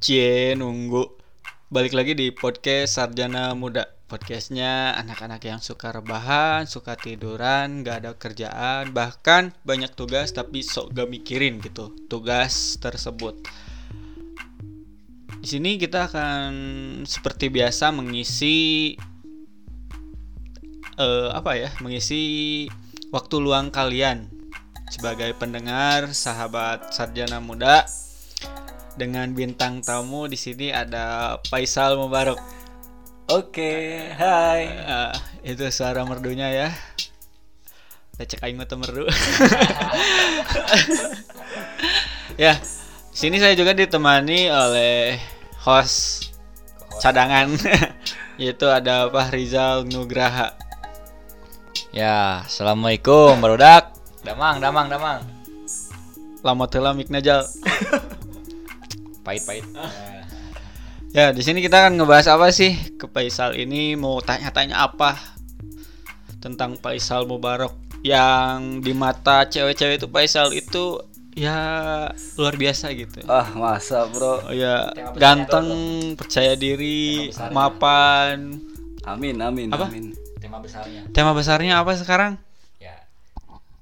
Cie nunggu. Balik lagi di podcast Sarjana Muda. Podcastnya anak-anak yang suka rebahan, suka tiduran, gak ada kerjaan Bahkan banyak tugas tapi sok gak mikirin gitu Tugas tersebut. Di sini kita akan seperti biasa mengisi eh, apa ya mengisi waktu luang kalian. Sebagai pendengar sahabat sarjana muda dengan bintang tamu di sini ada Faisal Mubarok. Oke, hai. Ah, itu suara merdunya ya. Kita cek aing mah teu merdu. ya, di sini saya juga ditemani oleh host cadangan yaitu ada Pak Rizal Nugraha. Ya, assalamualaikum, barudak. Damang, damang, damang. Lama telah mik najal. Pahit, pahit. Ya, di sini kita akan ngebahas apa sih ke Faisal ini mau tanya-tanya apa tentang Faisal Mubarok yang di mata cewek-cewek itu Faisal itu ya luar biasa gitu. Ah masa bro Oh ya ganteng, percaya diri, mapan. Amin amin Apa? amin Tema besarnya. Tema besarnya apa sekarang? Ya.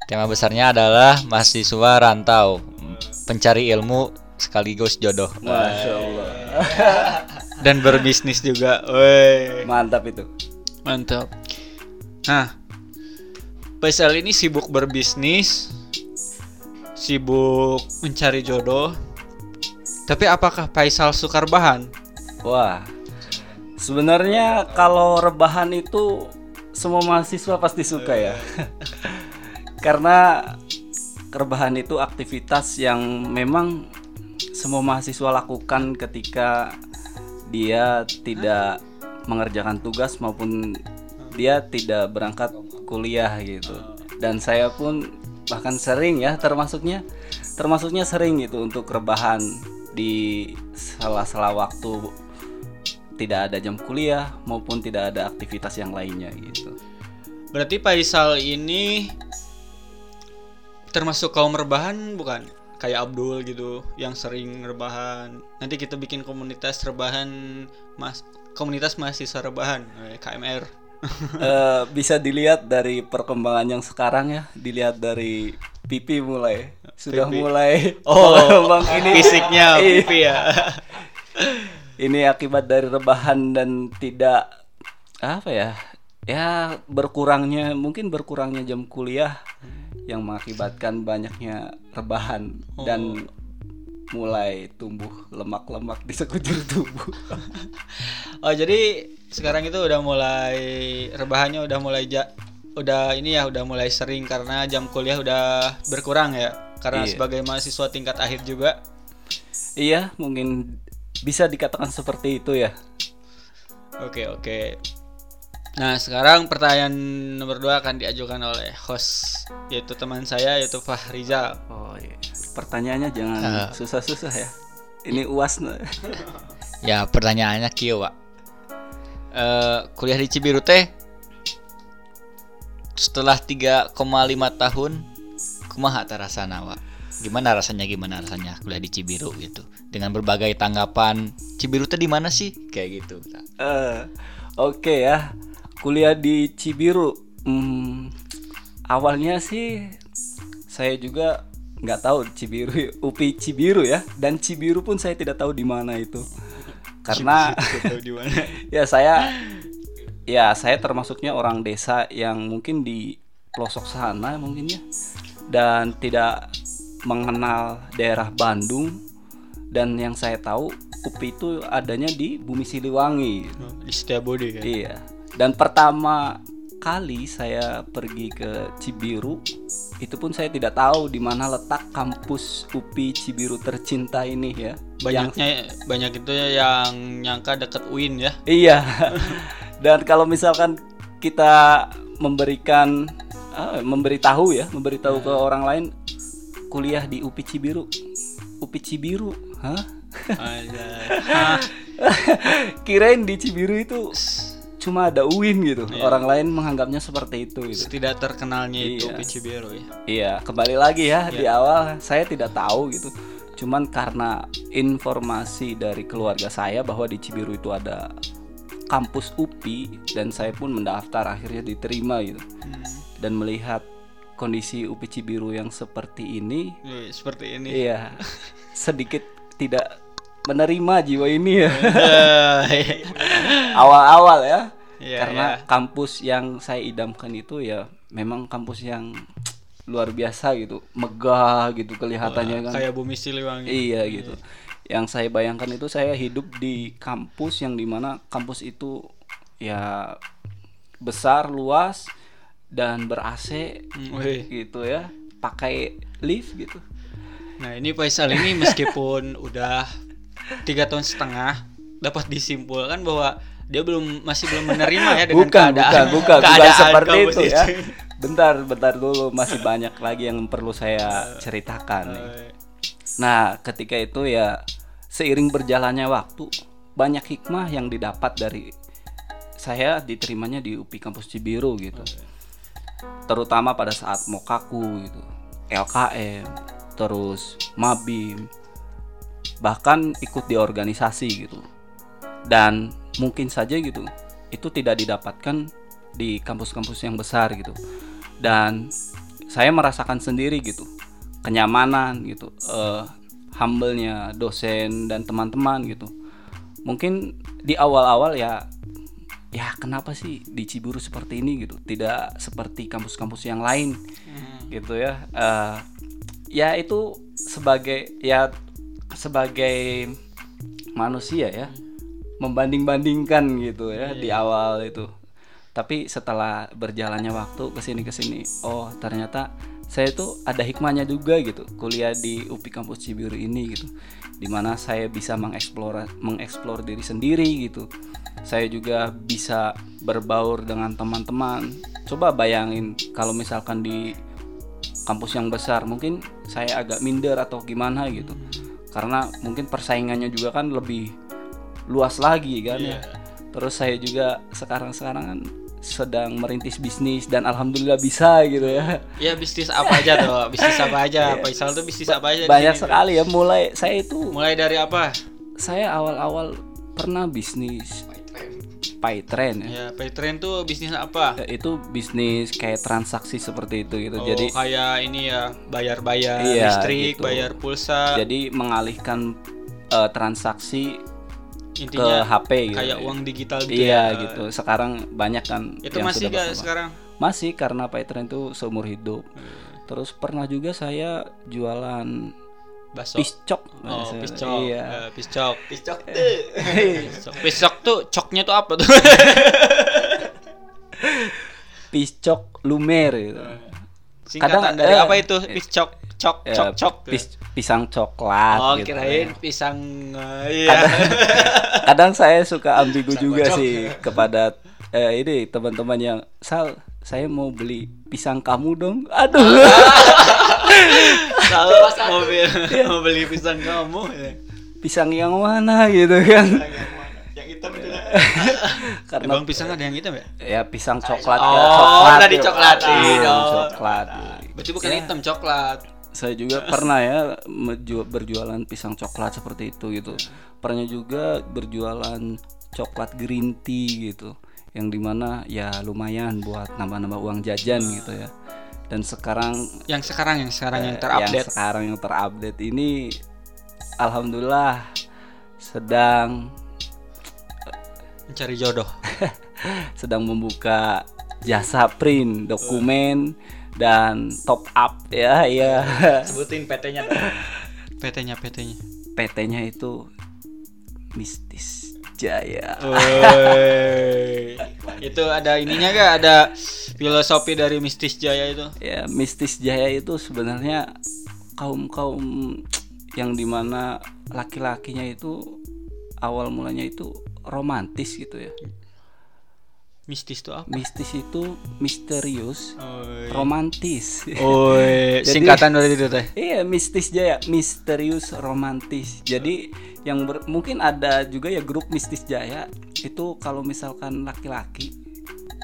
Tema besarnya adalah mahasiswa rantau, pencari ilmu sekaligus jodoh. Masya Allah Dan berbisnis juga. Woi. Mantap itu Mantap. Nah, Faisal ini sibuk berbisnis, sibuk mencari jodoh. Tapi apakah Faisal suka rebahan? Wah Sebenarnya kalau rebahan itu Semua mahasiswa pasti suka ya Karena Rebahan itu aktivitas yang memang Semua mahasiswa lakukan ketika Dia tidak mengerjakan tugas maupun Dia tidak berangkat kuliah gitu Dan saya pun bahkan sering ya termasuknya Termasuknya sering gitu untuk rebahan di sela-sela waktu tidak ada jam kuliah maupun tidak ada aktivitas yang lainnya gitu. Berarti Faisal ini termasuk kaum rebahan bukan? Kayak Abdul gitu yang sering rebahan. Nanti kita bikin komunitas rebahan mas komunitas mahasiswa rebahan eh, KMR. Eh, bisa dilihat dari perkembangan yang sekarang ya, dilihat dari pipi mulai sudah Pipi. mulai Oh, bang ini fisiknya Iya. pipi ya. ini akibat dari rebahan dan tidak apa ya ya berkurangnya mungkin berkurangnya jam kuliah yang mengakibatkan banyaknya rebahan dan mulai tumbuh lemak-lemak di sekujur tubuh. Oh jadi sekarang itu udah mulai rebahannya udah mulai ja, udah ini ya udah mulai sering karena jam kuliah udah berkurang ya. Karena Iya. sebagai mahasiswa tingkat akhir juga. Iya mungkin bisa dikatakan seperti itu ya. Oke oke. Nah sekarang pertanyaan nomor dua akan diajukan oleh host yaitu teman saya yaitu Fahrizal. oh iya pertanyaannya jangan Ah. susah-susah ya ini uas. Ya, pertanyaannya kieu, Pak. Eh, kuliah di Cibiru teh setelah 3,5 tahun kumaha ta rasana, Pak? Gimana rasanya gimana rasanya kuliah di Cibiru gitu. Dengan berbagai tanggapan Cibiru teh di mana sih? Kayak gitu. Eh, Oke ya, kuliah di Cibiru. Hmm, awalnya sih saya juga nggak tahu Cibiru, UPI Cibiru ya, dan Cibiru pun saya tidak tahu di mana itu. Karena ya saya ya saya termasuknya orang desa yang mungkin di pelosok sana mungkin ya dan tidak mengenal daerah Bandung dan yang saya tahu UPI itu adanya di Bumi Siliwangi Oh, di Setiabudi kan. Iya. Dan pertama kali saya pergi ke Cibiru, itu pun saya tidak tahu di mana letak kampus UPI Cibiru tercinta ini ya. Yang- Banyaknya banyak itu ya yang nyangka deket UIN ya. iya. Dan kalau misalkan kita memberikan ah, memberitahu ya, memberitahu ke orang lain kuliah di UPI Cibiru. UPI Cibiru. Hah? Kirain di Cibiru itu cuma ada UIN gitu. Iya. Orang lain menganggapnya seperti itu gitu. Setidak terkenalnya itu Iya. UPI Cibiru ya. Iya, kembali lagi ya di awal saya tidak tahu gitu. cuman karena informasi dari keluarga saya bahwa di Cibiru itu ada kampus UPI dan saya pun mendaftar akhirnya diterima gitu Hmm. dan melihat kondisi UPI Cibiru yang seperti ini Eh, seperti ini. iya sedikit tidak menerima jiwa ini ya. Awal-awal ya. Iya, karena iya. kampus yang saya idamkan itu ya memang kampus yang luar biasa gitu. Megah gitu kelihatannya kan. kayak bumi siliwangi. iya gitu. Yang saya bayangkan itu saya hidup di kampus yang di mana kampus itu ya besar luas dan ber AC Hmm, gitu ya. Pakai lift gitu. Nah ini Faisal ini meskipun udah tiga tahun setengah dapat disimpulkan bahwa dia belum masih belum menerima ya dengan bukan keadaan bukan bukan. Bukan keadaan seperti kampus itu ya. bentar bentar dulu. Masih banyak lagi yang perlu saya ceritakan nih. Eh, Nah, ketika itu ya seiring berjalannya waktu banyak hikmah yang didapat dari saya diterimanya di UPI kampus Cibiru gitu. Terutama pada saat mokaku gitu, LKM, terus Mabim, bahkan ikut di organisasi gitu. Dan mungkin saja gitu, itu tidak didapatkan di kampus-kampus yang besar gitu. Dan saya merasakan sendiri gitu kenyamanan gitu eh humble-nya dosen dan teman-teman gitu mungkin di awal-awal ya ya kenapa sih di Ciburu seperti ini gitu tidak seperti kampus-kampus yang lain gitu ya Eh, ya itu sebagai ya sebagai manusia ya membanding-bandingkan gitu ya di awal itu. Tapi setelah berjalannya waktu ke sini ke sini oh ternyata saya tuh ada hikmahnya juga gitu kuliah di UPI kampus Cibiru ini gitu. Di mana saya bisa mengeksplor mengeksplor diri sendiri gitu. Saya juga bisa berbaur dengan teman-teman. Coba bayangin kalau misalkan di kampus yang besar mungkin saya agak minder atau gimana gitu karena mungkin persaingannya juga kan lebih luas lagi kan ya terus saya juga sekarang-sekarang kan sedang merintis bisnis dan alhamdulillah bisa gitu ya Ya bisnis apa aja tuh? Bisnis apa aja? Faisal tuh bisnis apa aja? banyak sini? sekali ya mulai saya itu Mulai dari apa? saya awal-awal pernah bisnis Paytrend ya. Ya, Paytrain tuh bisnis apa? Ya, itu bisnis kayak transaksi seperti itu gitu Oh, jadi kayak ini ya, bayar-bayar Iya, listrik, gitu. bayar pulsa. jadi mengalihkan eh, transaksi intinya ke HP gitu. kayak uang digital gitu iya ya. gitu sekarang banyak kan Itu yang masih sudah gak sekarang? masih karena Paytrend itu seumur hidup Hmm. terus pernah juga saya jualan Baso. piscok Oh, piscok. iya Eh, piscok. Piscok tuh. piscok. Piscok tuh coknya tuh apa tuh? piscok lumer gitu Singkatan Kadang, dari eh, apa itu? Piscok, cok, Ya, cok, cok. pis- pisang coklat oh, gitu kirain ya. pisang eh, iya. kadang saya suka ambigu juga sih kepada eh, ini teman-teman yang sal saya mau beli pisang kamu dong aduh Tahu mau beli, Iya. mau beli pisang kamu ya. pisang yang mana gitu kan Yang hitam itu. karena Emang pisang ada yang hitam ya? ya pisang coklat Oh, ya, coklat dicoklatin, Iya, oh. coklat Berarti bukan Ya. hitam coklat. saya juga pernah ya berjualan pisang coklat seperti itu gitu pernah juga berjualan coklat green tea gitu yang di mana ya lumayan buat nambah-nambah uang jajan gitu ya dan sekarang Yang sekarang yang sekarang yang yang terupdate. sekarang yang terupdate ini alhamdulillah sedang Mencari jodoh. sedang membuka jasa print dokumen dan top up ya ya Sebutin PT-nya PT-nya PT-nya. PT-nya itu mistis jaya. Itu ada ininya gak ada filosofi dari mistis jaya itu? ya mistis jaya itu sebenarnya kaum kaum yang di mana laki-lakinya itu awal mulanya itu romantis gitu ya Mistis tuh apa? mistis itu misterius Oi. romantis Oi, Jadi- singkatan dari itu teh. Iya, mistis jaya, misterius romantis. Jadi yang ber- mungkin ada juga ya grup mistis jaya itu kalau misalkan laki-laki,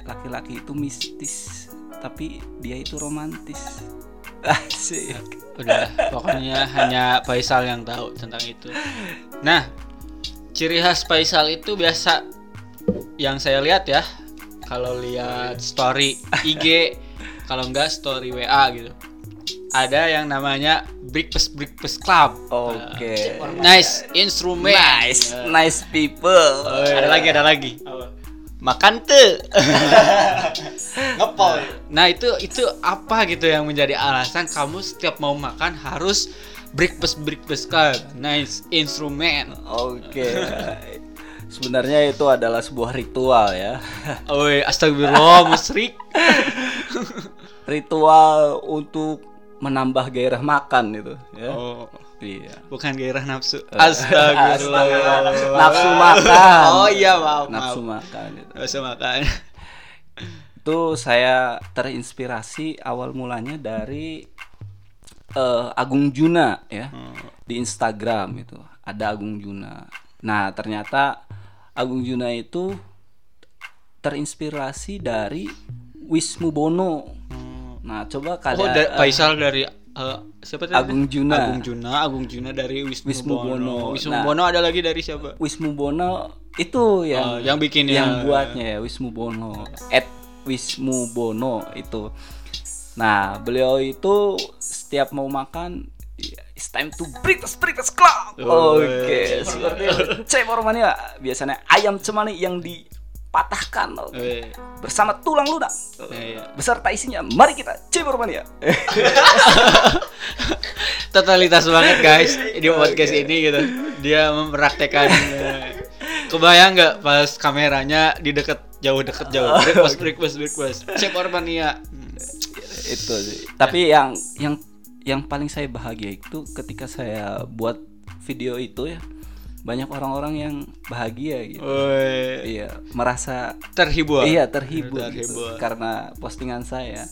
laki-laki itu mistis, tapi dia itu romantis. Asik. udah pokoknya hanya Faisal yang tahu tentang itu nah ciri khas Faisal itu biasa yang saya lihat ya kalau lihat story. IG kalau enggak story WA gitu. Ada yang namanya breakfast breakfast club. Oke. nice instrumen Nice, nice people. Oh, ada lagi ada lagi. Makan tuh. ngepol. Nah itu itu apa gitu yang menjadi alasan kamu setiap mau makan harus breakfast breakfast club? Nice instrumen Oke. Sebenarnya itu adalah sebuah ritual ya. Oi, astagfirullah, musrik. Ritual untuk menambah gairah makan itu ya. Oh, Iya. bukan gairah nafsu. Astaga. Astagfirullah. Nafsu makan. Oh iya, maaf, Nafsu maaf. makan itu. Nafsu makan. Itu saya terinspirasi awal mulanya dari eh, Agung Juna ya. Di Instagram itu ada Agung Juna. Nah, ternyata Agung Juna itu terinspirasi dari Wismu Bono. Nah, coba Oh, kalian da- Faisal dari eh, siapa tadi? Agung Juna. Agung Juna, Agung Juna dari Wisnu, Wisnu Bono. Bono. Wisnu Nah. Bono ada lagi dari siapa? Wismu Bono itu Oh, yang yang bikin yang ya. buatnya ya Wismu Bono at Wismu Bono itu nah beliau itu setiap mau makan it's time to breakfast breakfast club Oh, oke iya. seperti itu. Cebor mania biasanya ayam cemani yang dipatahkan oke. Eh, bersama tulang lunak. Eh, iya. beserta isinya. Mari kita cebor mania Totalitas banget guys di podcast ini gitu. Dia mempraktekkan eh, kebayang nggak pas kameranya di deket jauh deket jauh breakfast breakfast breakfast cek Orbania itu sih. Tapi yang yang yang paling saya bahagia itu ketika saya buat video itu ya banyak orang-orang yang bahagia gitu. Woi, Iya, merasa terhibur. iya terhibur, gitu, Terhibur. karena postingan saya.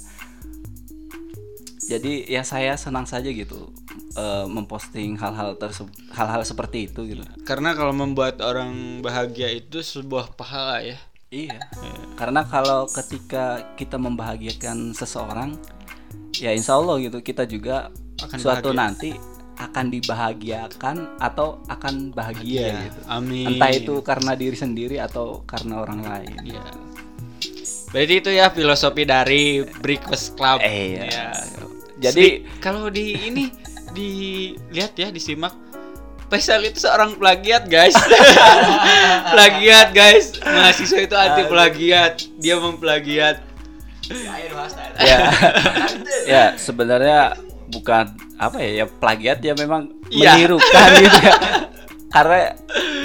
Jadi ya saya senang saja gitu eh, memposting hal-hal tersebut, hal-hal seperti itu gitu. Karena kalau membuat orang bahagia itu sebuah pahala ya. Iya. Karena kalau ketika kita membahagiakan seseorang, ya insya Allah gitu kita juga Akan suatu bahagia. nanti akan dibahagiakan atau akan bahagia Iya, gitu. amin. Entah itu karena diri sendiri atau karena orang lain. Iya. Berarti itu ya filosofi dari Breakfast Club. Eh, iya. Ya. Jadi- Sedi- kalau di ini dilihat ya disimak Faisal itu seorang plagiat guys plagiat guys mahasiswa itu anti plagiat dia memplagiat ya. Ya sebenarnya bukan apa ya ya plagiat ya memang Iya. menirukan gitu ya. Karena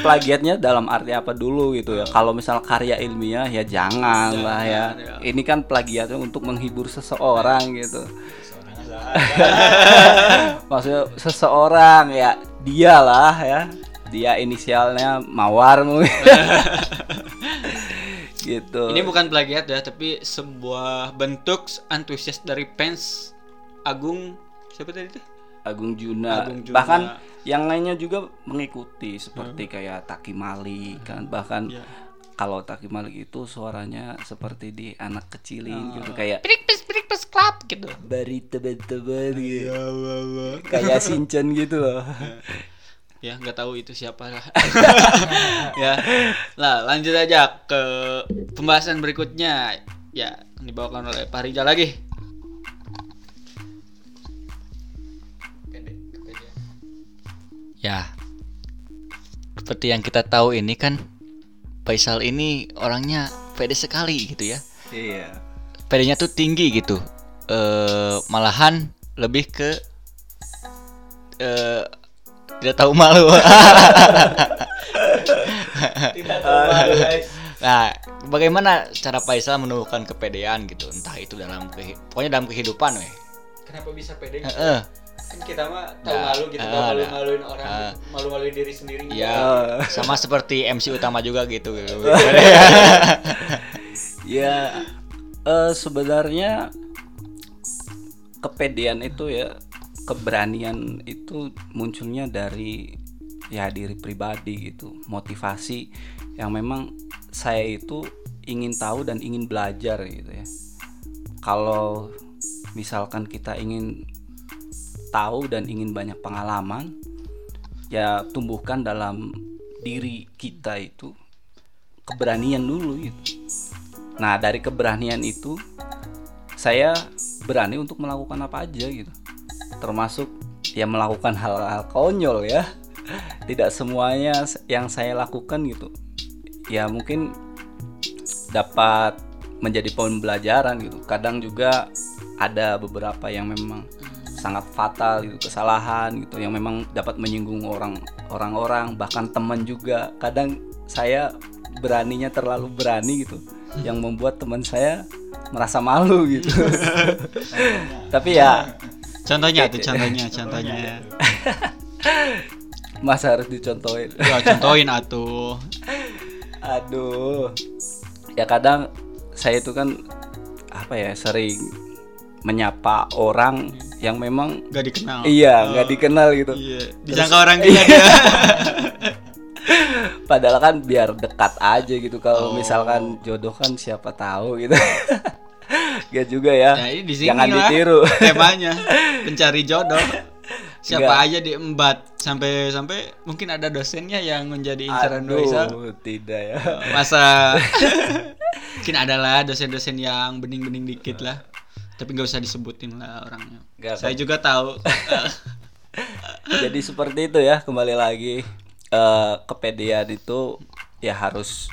plagiatnya dalam arti apa dulu gitu ya. Kalau misal karya ilmiah ya jangan lah ya. ya. ini kan plagiatnya untuk menghibur seseorang gitu. Maksudnya seseorang ya dialah ya. Dia inisialnya mawar mungkin gitu. Ini bukan plagiat ya tapi sebuah bentuk antusias dari fans Agung siapa tadi itu? Agung Juna. Agung Juna. bahkan yang lainnya juga mengikuti seperti kayak Taki Malik kan. Bahkan Iya. kalau Taki Malik itu suaranya seperti di anak kecilin gitu kayak Breakfast Breakfast Club gitu. Bari tebet-tebet gitu ya kayak Shinchan gitu loh ya nggak tahu itu siapa lah ya lah lanjut aja ke pembahasan berikutnya ya dibawakan oleh Pak Rizal lagi Ya. Seperti yang kita tahu ini kan Faisal ini orangnya pede sekali gitu ya. iya Pedenya tuh tinggi gitu. Eh malahan lebih ke eh tidak tahu malu. Nah, bagaimana cara Faisal menumbuhkan kepedean gitu? Entah itu dalam pokoknya dalam kehidupan weh. kenapa bisa pede Heeh. kan kita mah tahu Nah, malu gitu ah, nggak nah. malu-maluin orang Ah. malu-maluin diri sendiri Iya, sama seperti MC utama juga gitu. ya eh, sebenarnya kepedean itu ya keberanian itu munculnya dari ya diri pribadi gitu. Motivasi yang memang saya itu ingin tahu dan ingin belajar gitu ya. Kalau misalkan kita ingin tahu dan ingin banyak pengalaman ya tumbuhkan dalam diri kita itu keberanian dulu gitu. Nah dari keberanian itu saya berani untuk melakukan apa aja gitu termasuk ya melakukan hal-hal konyol ya. Tidak semuanya yang saya lakukan gitu. Ya mungkin dapat menjadi pembelajaran gitu. Kadang juga ada beberapa yang memang sangat fatal gitu kesalahan gitu yang memang dapat menyinggung orang orang-orang bahkan teman juga. Kadang saya beraninya terlalu berani gitu yang membuat teman saya merasa malu gitu. Tapi ya Contohnya tuh, contohnya, contohnya. masa harus dicontohin Ya, contohin atuh. aduh ya kadang saya itu kan apa ya sering menyapa orang yang memang Gak dikenal. iya nggak dikenal gitu Iya, disangka orang dia. padahal kan biar dekat aja gitu kalau Oh. misalkan jodoh kan siapa tahu gitu Gak juga ya Nah, ini di sini jangan lah ditiru Temanya pencari jodoh. Siapa Enggak. aja diembat sampai sampai mungkin ada dosennya yang menjadi incaran Faisal. Aduh, tidak ya Masa mungkin adalah dosen-dosen yang bening-bening dikit lah. Tapi nggak usah disebutin lah orangnya. Nggak Saya juga tahu. jadi seperti itu ya kembali lagi eh kepedean itu ya harus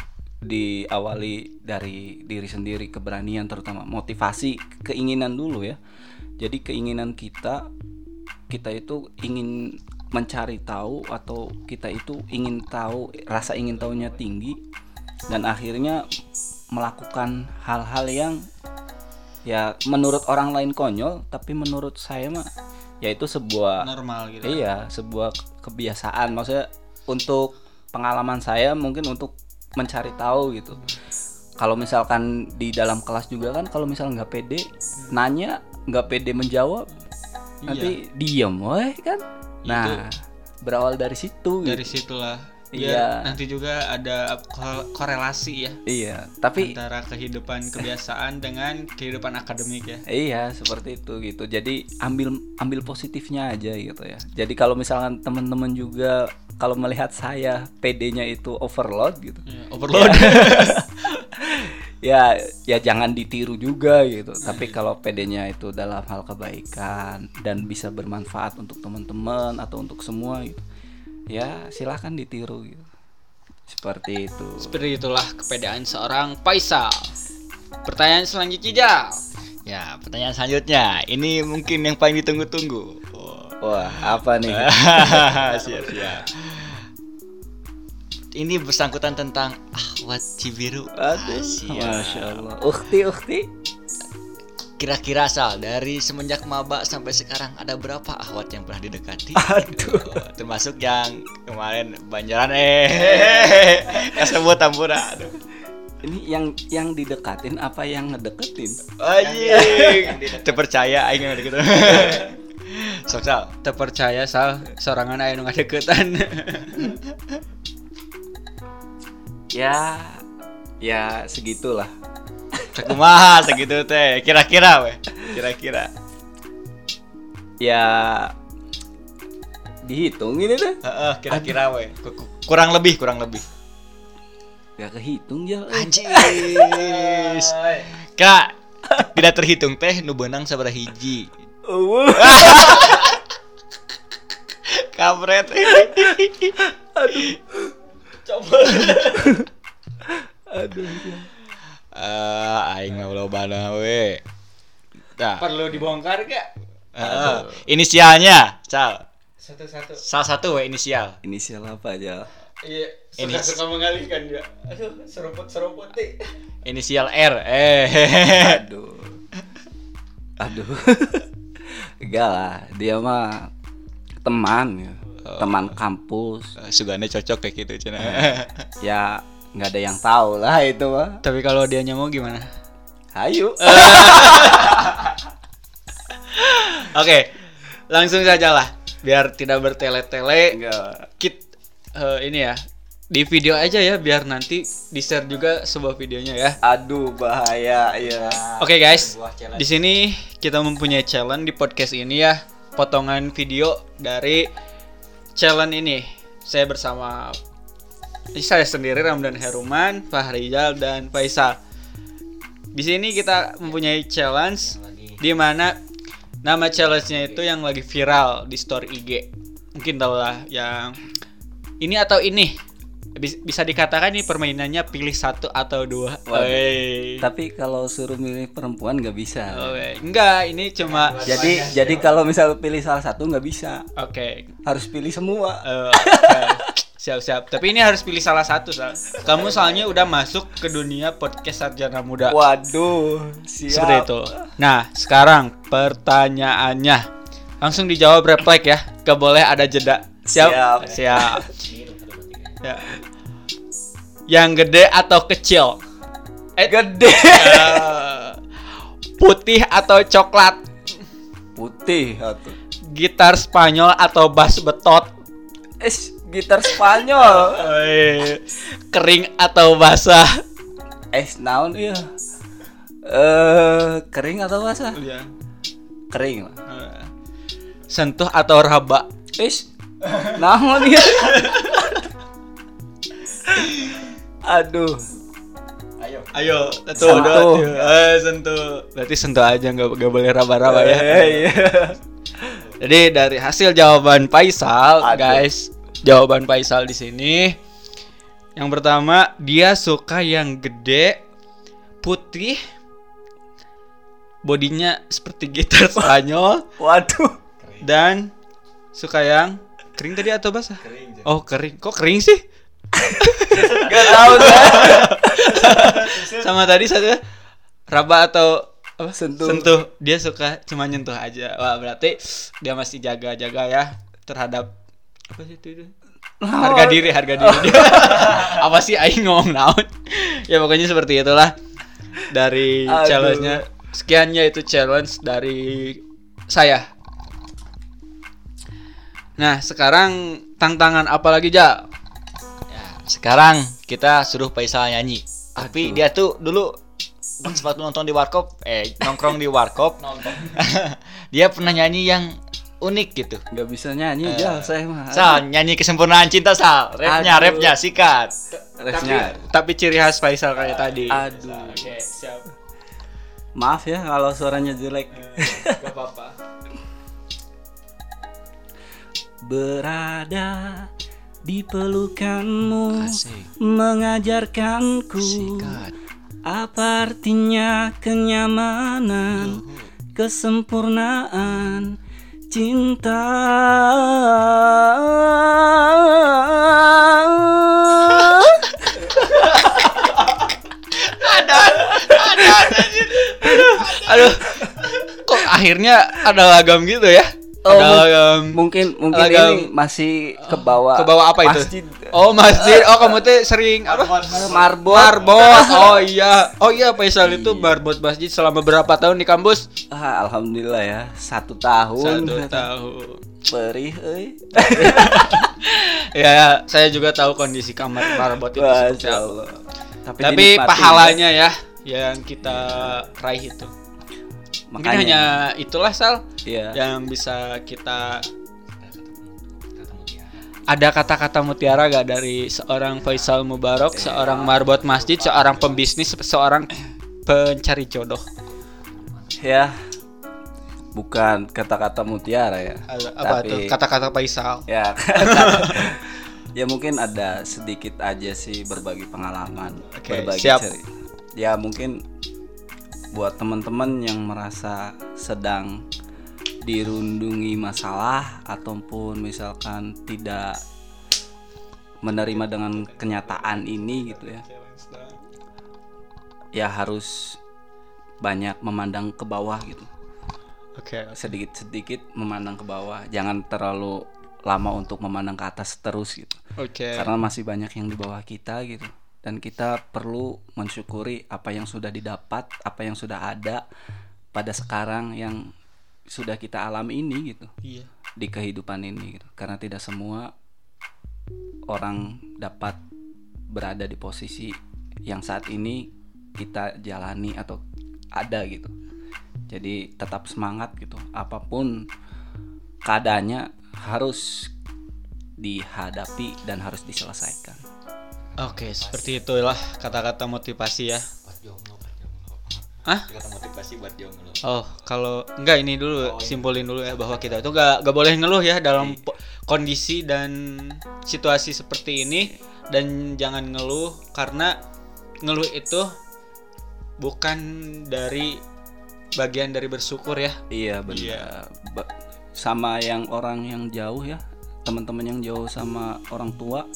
diawali dari diri sendiri keberanian terutama motivasi keinginan dulu ya jadi keinginan kita kita itu ingin mencari tahu atau kita itu ingin tahu rasa ingin tahunya tinggi dan akhirnya melakukan hal-hal yang ya menurut orang lain konyol tapi menurut saya mah yaitu sebuah Normal gitu. Iya, sebuah ke- kebiasaan. Maksudnya untuk pengalaman saya mungkin untuk mencari tahu gitu. Kalau misalkan di dalam kelas juga kan kalau misalnya nggak pede nanya, nggak pede menjawab, nanti diem, weh kan. Nah, berawal dari situ. Dari gitu. situlah. Iya. Nanti juga ada ko- korelasi ya Iya, tapi antara kehidupan kebiasaan dengan kehidupan akademik ya. Iya seperti itu gitu. Jadi ambil ambil positifnya aja gitu ya. Jadi kalau misalkan teman-teman juga kalau melihat saya PD-nya itu overload gitu, Ya, overload. ya ya jangan ditiru juga gitu. Tapi kalau PD-nya itu dalam hal kebaikan dan bisa bermanfaat untuk teman-teman atau untuk semua gitu, ya silahkan ditiru gitu. Seperti itu. Seperti itulah kepedean seorang Faisal. Pertanyaan selanjutnya Jal. Ya, pertanyaan selanjutnya. Ini mungkin yang paling ditunggu-tunggu. Oh. Wah apa nih? siap, siap. Ini bersangkutan tentang Ahwat Cibiru. Aduh, Ah, masya Allah. Ukti ukti. Kira-kira asal dari semenjak maba sampai sekarang ada berapa ahwat yang pernah didekati? Aduh. Oh, termasuk yang kemarin Banjaran eh kesebut Tambura. Aduh. Ini yang yang didekatin apa yang ngedeketin? Anjing. Terpercaya aing yang gitu. Sok sal. Terpercaya sal sorangan aya nu ngadeukeutan. Ya, ya segitulah. Kumaha segitu teh. Kira-kira weh. Kira-kira. Ya dihitung ini deh. Heeh, kira-kira weh. Ku- Kurang lebih, kurang lebih. Gak kehitung ya. Anjing. Kak, tidak terhitung teh nu beunang sabaraha hiji. Uh, Kampret. Aduh. Eh, aing mah lobana we. Nah, Perlu dibongkar gak? heeh. inisialnya, Cal. Satu-satu. Salah satu we inisial. Inisial apa aja? Iya, Ini- suka-suka mengalihkan dia. Aduh, seruput-seruput nih. Inisial R. Eh. Aduh. Aduh. Enggak lah, dia mah teman ya. Teman kampus. Sugane cocok kayak gitu cenah. Ya nggak ada yang tahu lah itu mah. Tapi kalau dia mau gimana? Hayu. Oke, langsung saja lah. Biar tidak bertele-tele. Enggak. Kit eh, ini ya di video aja ya biar nanti di share juga sebuah videonya ya. Aduh bahaya ya. Oke guys, Sebuah challenge. di sini kita mempunyai challenge di podcast ini ya. potongan video dari challenge ini. Saya bersama saya sendiri Ramdan Heruman, Fahrizal dan Faisal. Di sini kita mempunyai challenge di mana nama challenge-nya itu yang lagi viral di story IG. Mungkin tahu lah yang ini atau ini. Bis- Bisa dikatakan nih permainannya pilih satu atau dua. Oi. Tapi kalau suruh milih perempuan nggak bisa. Oi. Enggak, ini cuma Jadi jadi kalau misal pilih salah satu nggak bisa, Oke. harus pilih semua. Oke. siap siap. Tapi ini harus pilih salah satu. Sal. Kamu soalnya udah masuk ke dunia podcast sarjana muda. Waduh, siap. Seperti itu. Nah, sekarang pertanyaannya langsung dijawab refleks ya. Gak boleh ada jeda. Siap. Siap. Siap. Ya. Yang gede atau kecil? Eh, Gede. putih atau coklat? Putih atau Gitar Spanyol atau bass betot? es gitar Spanyol. Oi. Kering atau basah? Es naon iya. Eh kering atau basah? Iya. Kering lah. Eh, Sentuh atau raba? Es naon iya. Aduh. Ayo, satu, Sentuh. dua, tiga. Eh, sentuh. Berarti sentuh aja, nggak nggak boleh raba-raba ya. Eh, iya. Jadi dari hasil jawaban Faisal, Aduh. guys, jawaban Faisal di sini. Yang pertama, dia suka yang gede, putih, bodinya seperti gitar Spanyol Waduh. dan suka yang kering tadi atau basah? Oh, kering. Kok kering sih? Gak tahu. Sama tadi satu raba atau apa? Sentuh. sentuh. Dia suka cuma nyentuh aja. Wah, berarti dia masih jaga-jaga ya terhadap apa sih itu? itu? Harga diri, harga diri. apa sih aing ngomong naon? ya pokoknya seperti itulah dari Aduh. challenge-nya. Sekian ya itu challenge dari saya. Nah, sekarang tantangan apa lagi, Ja? Ya, sekarang kita suruh Faisal nyanyi. Tapi dia tuh dulu sempat nonton di warkop, eh nongkrong di warkop. dia pernah nyanyi yang unik gitu. Gak bisa nyanyi Jal saya mah. Sal, nyanyi kesempurnaan cinta Sal. Rapnya, Aduh. rapnya, sikat. Refnya. Tapi ciri khas Faisal kayak tadi. Aduh. Oke, siap. Maaf ya kalau suaranya jelek. Gak apa-apa. Berada di pelukanmu Asik. mengajarkanku Sikat. apa artinya kenyamanan, kesempurnaan cinta. Aduh. Kok akhirnya ada lagam gitu ya? Oh, ada mung- lagam. mungkin mungkin Lagam. ini masih ke bawah. Ke bawah apa itu? Masjid. Oh, masjid. Oh, kamu tuh sering apa? Marbot. Marbot. Oh iya. Oh iya, Faisal itu marbot masjid selama berapa tahun di kampus? Ah, alhamdulillah ya, satu tahun. Satu tahun. Perih, euy. Ya, saya juga tahu kondisi kamar marbot itu seperti apa. Tapi, Tapi dinikmati, pahalanya ya yang kita raih itu. Mungkin Makanya. hanya itulah Sal Iya. yang bisa kita ada kata-kata mutiara gak dari seorang Faisal Mubarak, seorang marbot masjid, seorang pembisnis, seorang pencari jodoh? Ya. Bukan kata-kata mutiara ya. Apa Tapi- tuh kata-kata Faisal? Ya. ya mungkin ada sedikit aja sih berbagi pengalaman, Oke, berbagi siap. ceri- Ya mungkin buat teman-teman yang merasa sedang dirundungi masalah ataupun misalkan tidak menerima dengan kenyataan ini gitu ya. Ya harus banyak memandang ke bawah gitu Oke. sedikit-sedikit memandang ke bawah jangan terlalu lama untuk memandang ke atas terus gitu Oke. karena masih banyak yang di bawah kita gitu dan kita perlu mensyukuri apa yang sudah didapat apa yang sudah ada pada sekarang yang sudah kita alami ini gitu Iya. di kehidupan ini gitu. karena tidak semua orang dapat berada di posisi yang saat ini kita jalani atau ada gitu jadi tetap semangat gitu apa pun keadaannya harus dihadapi dan harus diselesaikan. Oke, seperti itulah kata-kata motivasi ya. buat jomblo buat jomblo. Hah? kata motivasi buat jomblo. Oh, kalau enggak ini dulu simpulin dulu ya bahwa kita itu enggak enggak boleh ngeluh ya dalam po- kondisi dan situasi seperti ini. Dan jangan ngeluh karena ngeluh itu bukan dari bagian dari bersyukur ya. Iya benar. Ba- Sama yang orang yang jauh ya, teman-teman yang jauh sama orang tua,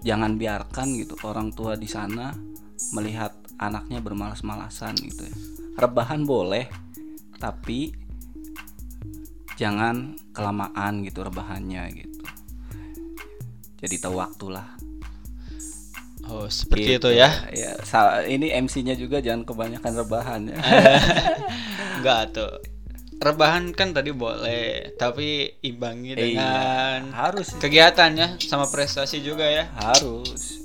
jangan biarkan gitu orang tua di sana melihat anaknya bermalas-malasan gitu ya. Rebahan boleh, tapi jangan kelamaan gitu rebahannya gitu. Jadi tahu waktu lah. Oh, seperti Gitu. itu ya. Ya, ini MC-nya juga jangan kebanyakan rebahan ya. Enggak tuh. Rebahan kan tadi boleh, tapi imbangi Iya, dengan harus kegiatannya sama prestasi juga ya. harus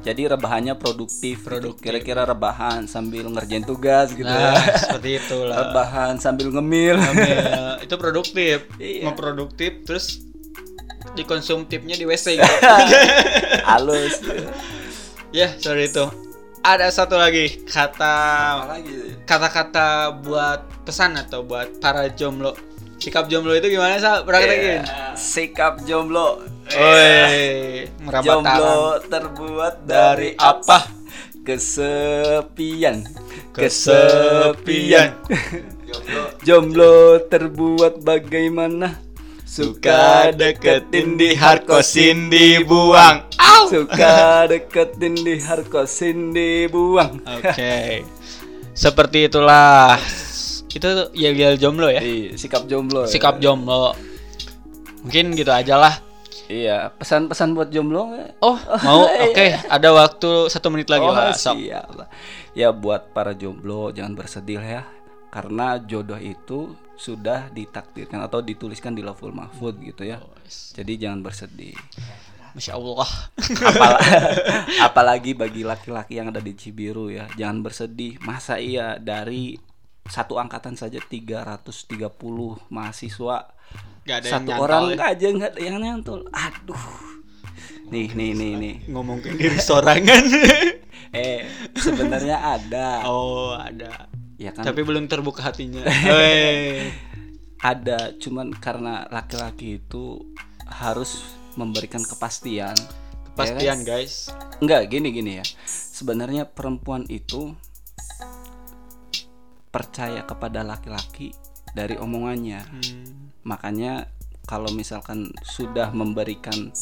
jadi rebahannya produktif gitu. Produktif. kira-kira rebahan sambil ngerjain tugas gitu Nah, ya seperti itulah. rebahan sambil ngemil Ngambil, itu produktif. Iya. Mau produktif terus dikonsumtifnya di WC gitu. halus ya, sorry itu. Ada satu lagi kata kata-kata buat pesan atau buat para jomblo. Sikap jomblo itu gimana sih? Praktekin. sikap jomblo Oi, merabat jomblo tangan. terbuat Dari dari apa? kesepian Kesepian. jomblo jomblo terbuat bagaimana suka deketin di harkosin dibuang. Suka deketin di harkosin dibuang Oke. Seperti itulah. Itu yel-yel jomblo ya. Iya, sikap jomblo ya. Sikap jomblo. Mungkin gitu aja lah. Iya, pesan-pesan buat jomblo nggak? Oh, mau? Oke, ada waktu satu menit lagi oh, lah. Sok. siap lah. Ya buat para jomblo jangan bersedih ya. Karena jodoh itu sudah ditakdirkan atau dituliskan di Lauhul Mahfud gitu ya. Jadi jangan bersedih. Masya Allah. Apal- apalagi bagi laki-laki yang ada di Cibiru ya, jangan bersedih. Masa iya dari satu angkatan saja 330 mahasiswa Gak ada satu yang orang ya. nggak aja nggak ada yang nyantol. Aduh. Nih nih nih nih. ngomongin diri sorangan. Eh, sebenarnya ada. oh, ada. Ya kan? Tapi belum terbuka hatinya. Ada, cuman karena laki-laki itu harus memberikan kepastian. Kepastian, Ya guys. kan? Enggak, gini gini ya. Sebenarnya perempuan itu percaya kepada laki-laki dari omongannya. Hmm. Makanya kalau misalkan sudah memberikan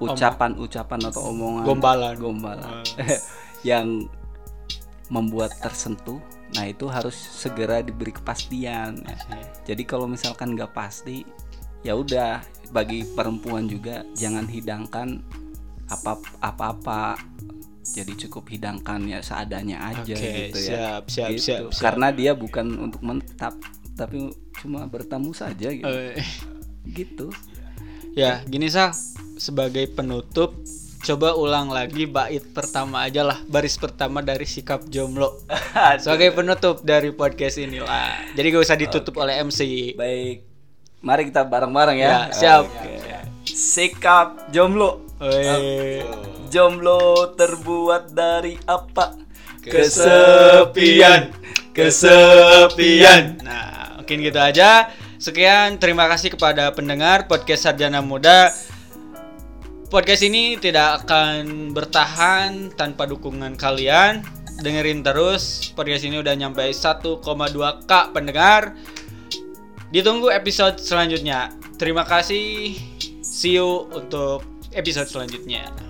ucapan-ucapan atau omongan Gombalan. gombalan yang membuat tersentuh, nah itu harus segera diberi kepastian. Jadi kalau misalkan nggak pasti, ya udah bagi perempuan juga jangan hidangkan apa apa-apa. Jadi cukup hidangkan ya seadanya aja Oke, gitu ya. siap, siap, Gitu. siap, siap. Karena dia bukan untuk menetap, tapi cuma bertamu saja gitu. Eh, Gitu. ya, gini Sal. Sebagai penutup, coba ulang lagi bait pertama aja lah, baris pertama dari sikap jomblo. Sebagai penutup dari podcast ini lah. Jadi gak usah ditutup oleh MC. Baik. Mari kita bareng-bareng ya. Ya, siap. Oke. Sikap jomblo. Woi. Jomblo terbuat dari apa? Kesepian. Kesepian. Nah, mungkin gitu aja. Sekian, terima kasih kepada pendengar podcast Sarjana Muda. Podcast ini tidak akan bertahan tanpa dukungan kalian. Dengerin terus. Podcast ini udah nyampe 1,2k pendengar. Ditunggu episode selanjutnya. Terima kasih. See you untuk episode selanjutnya.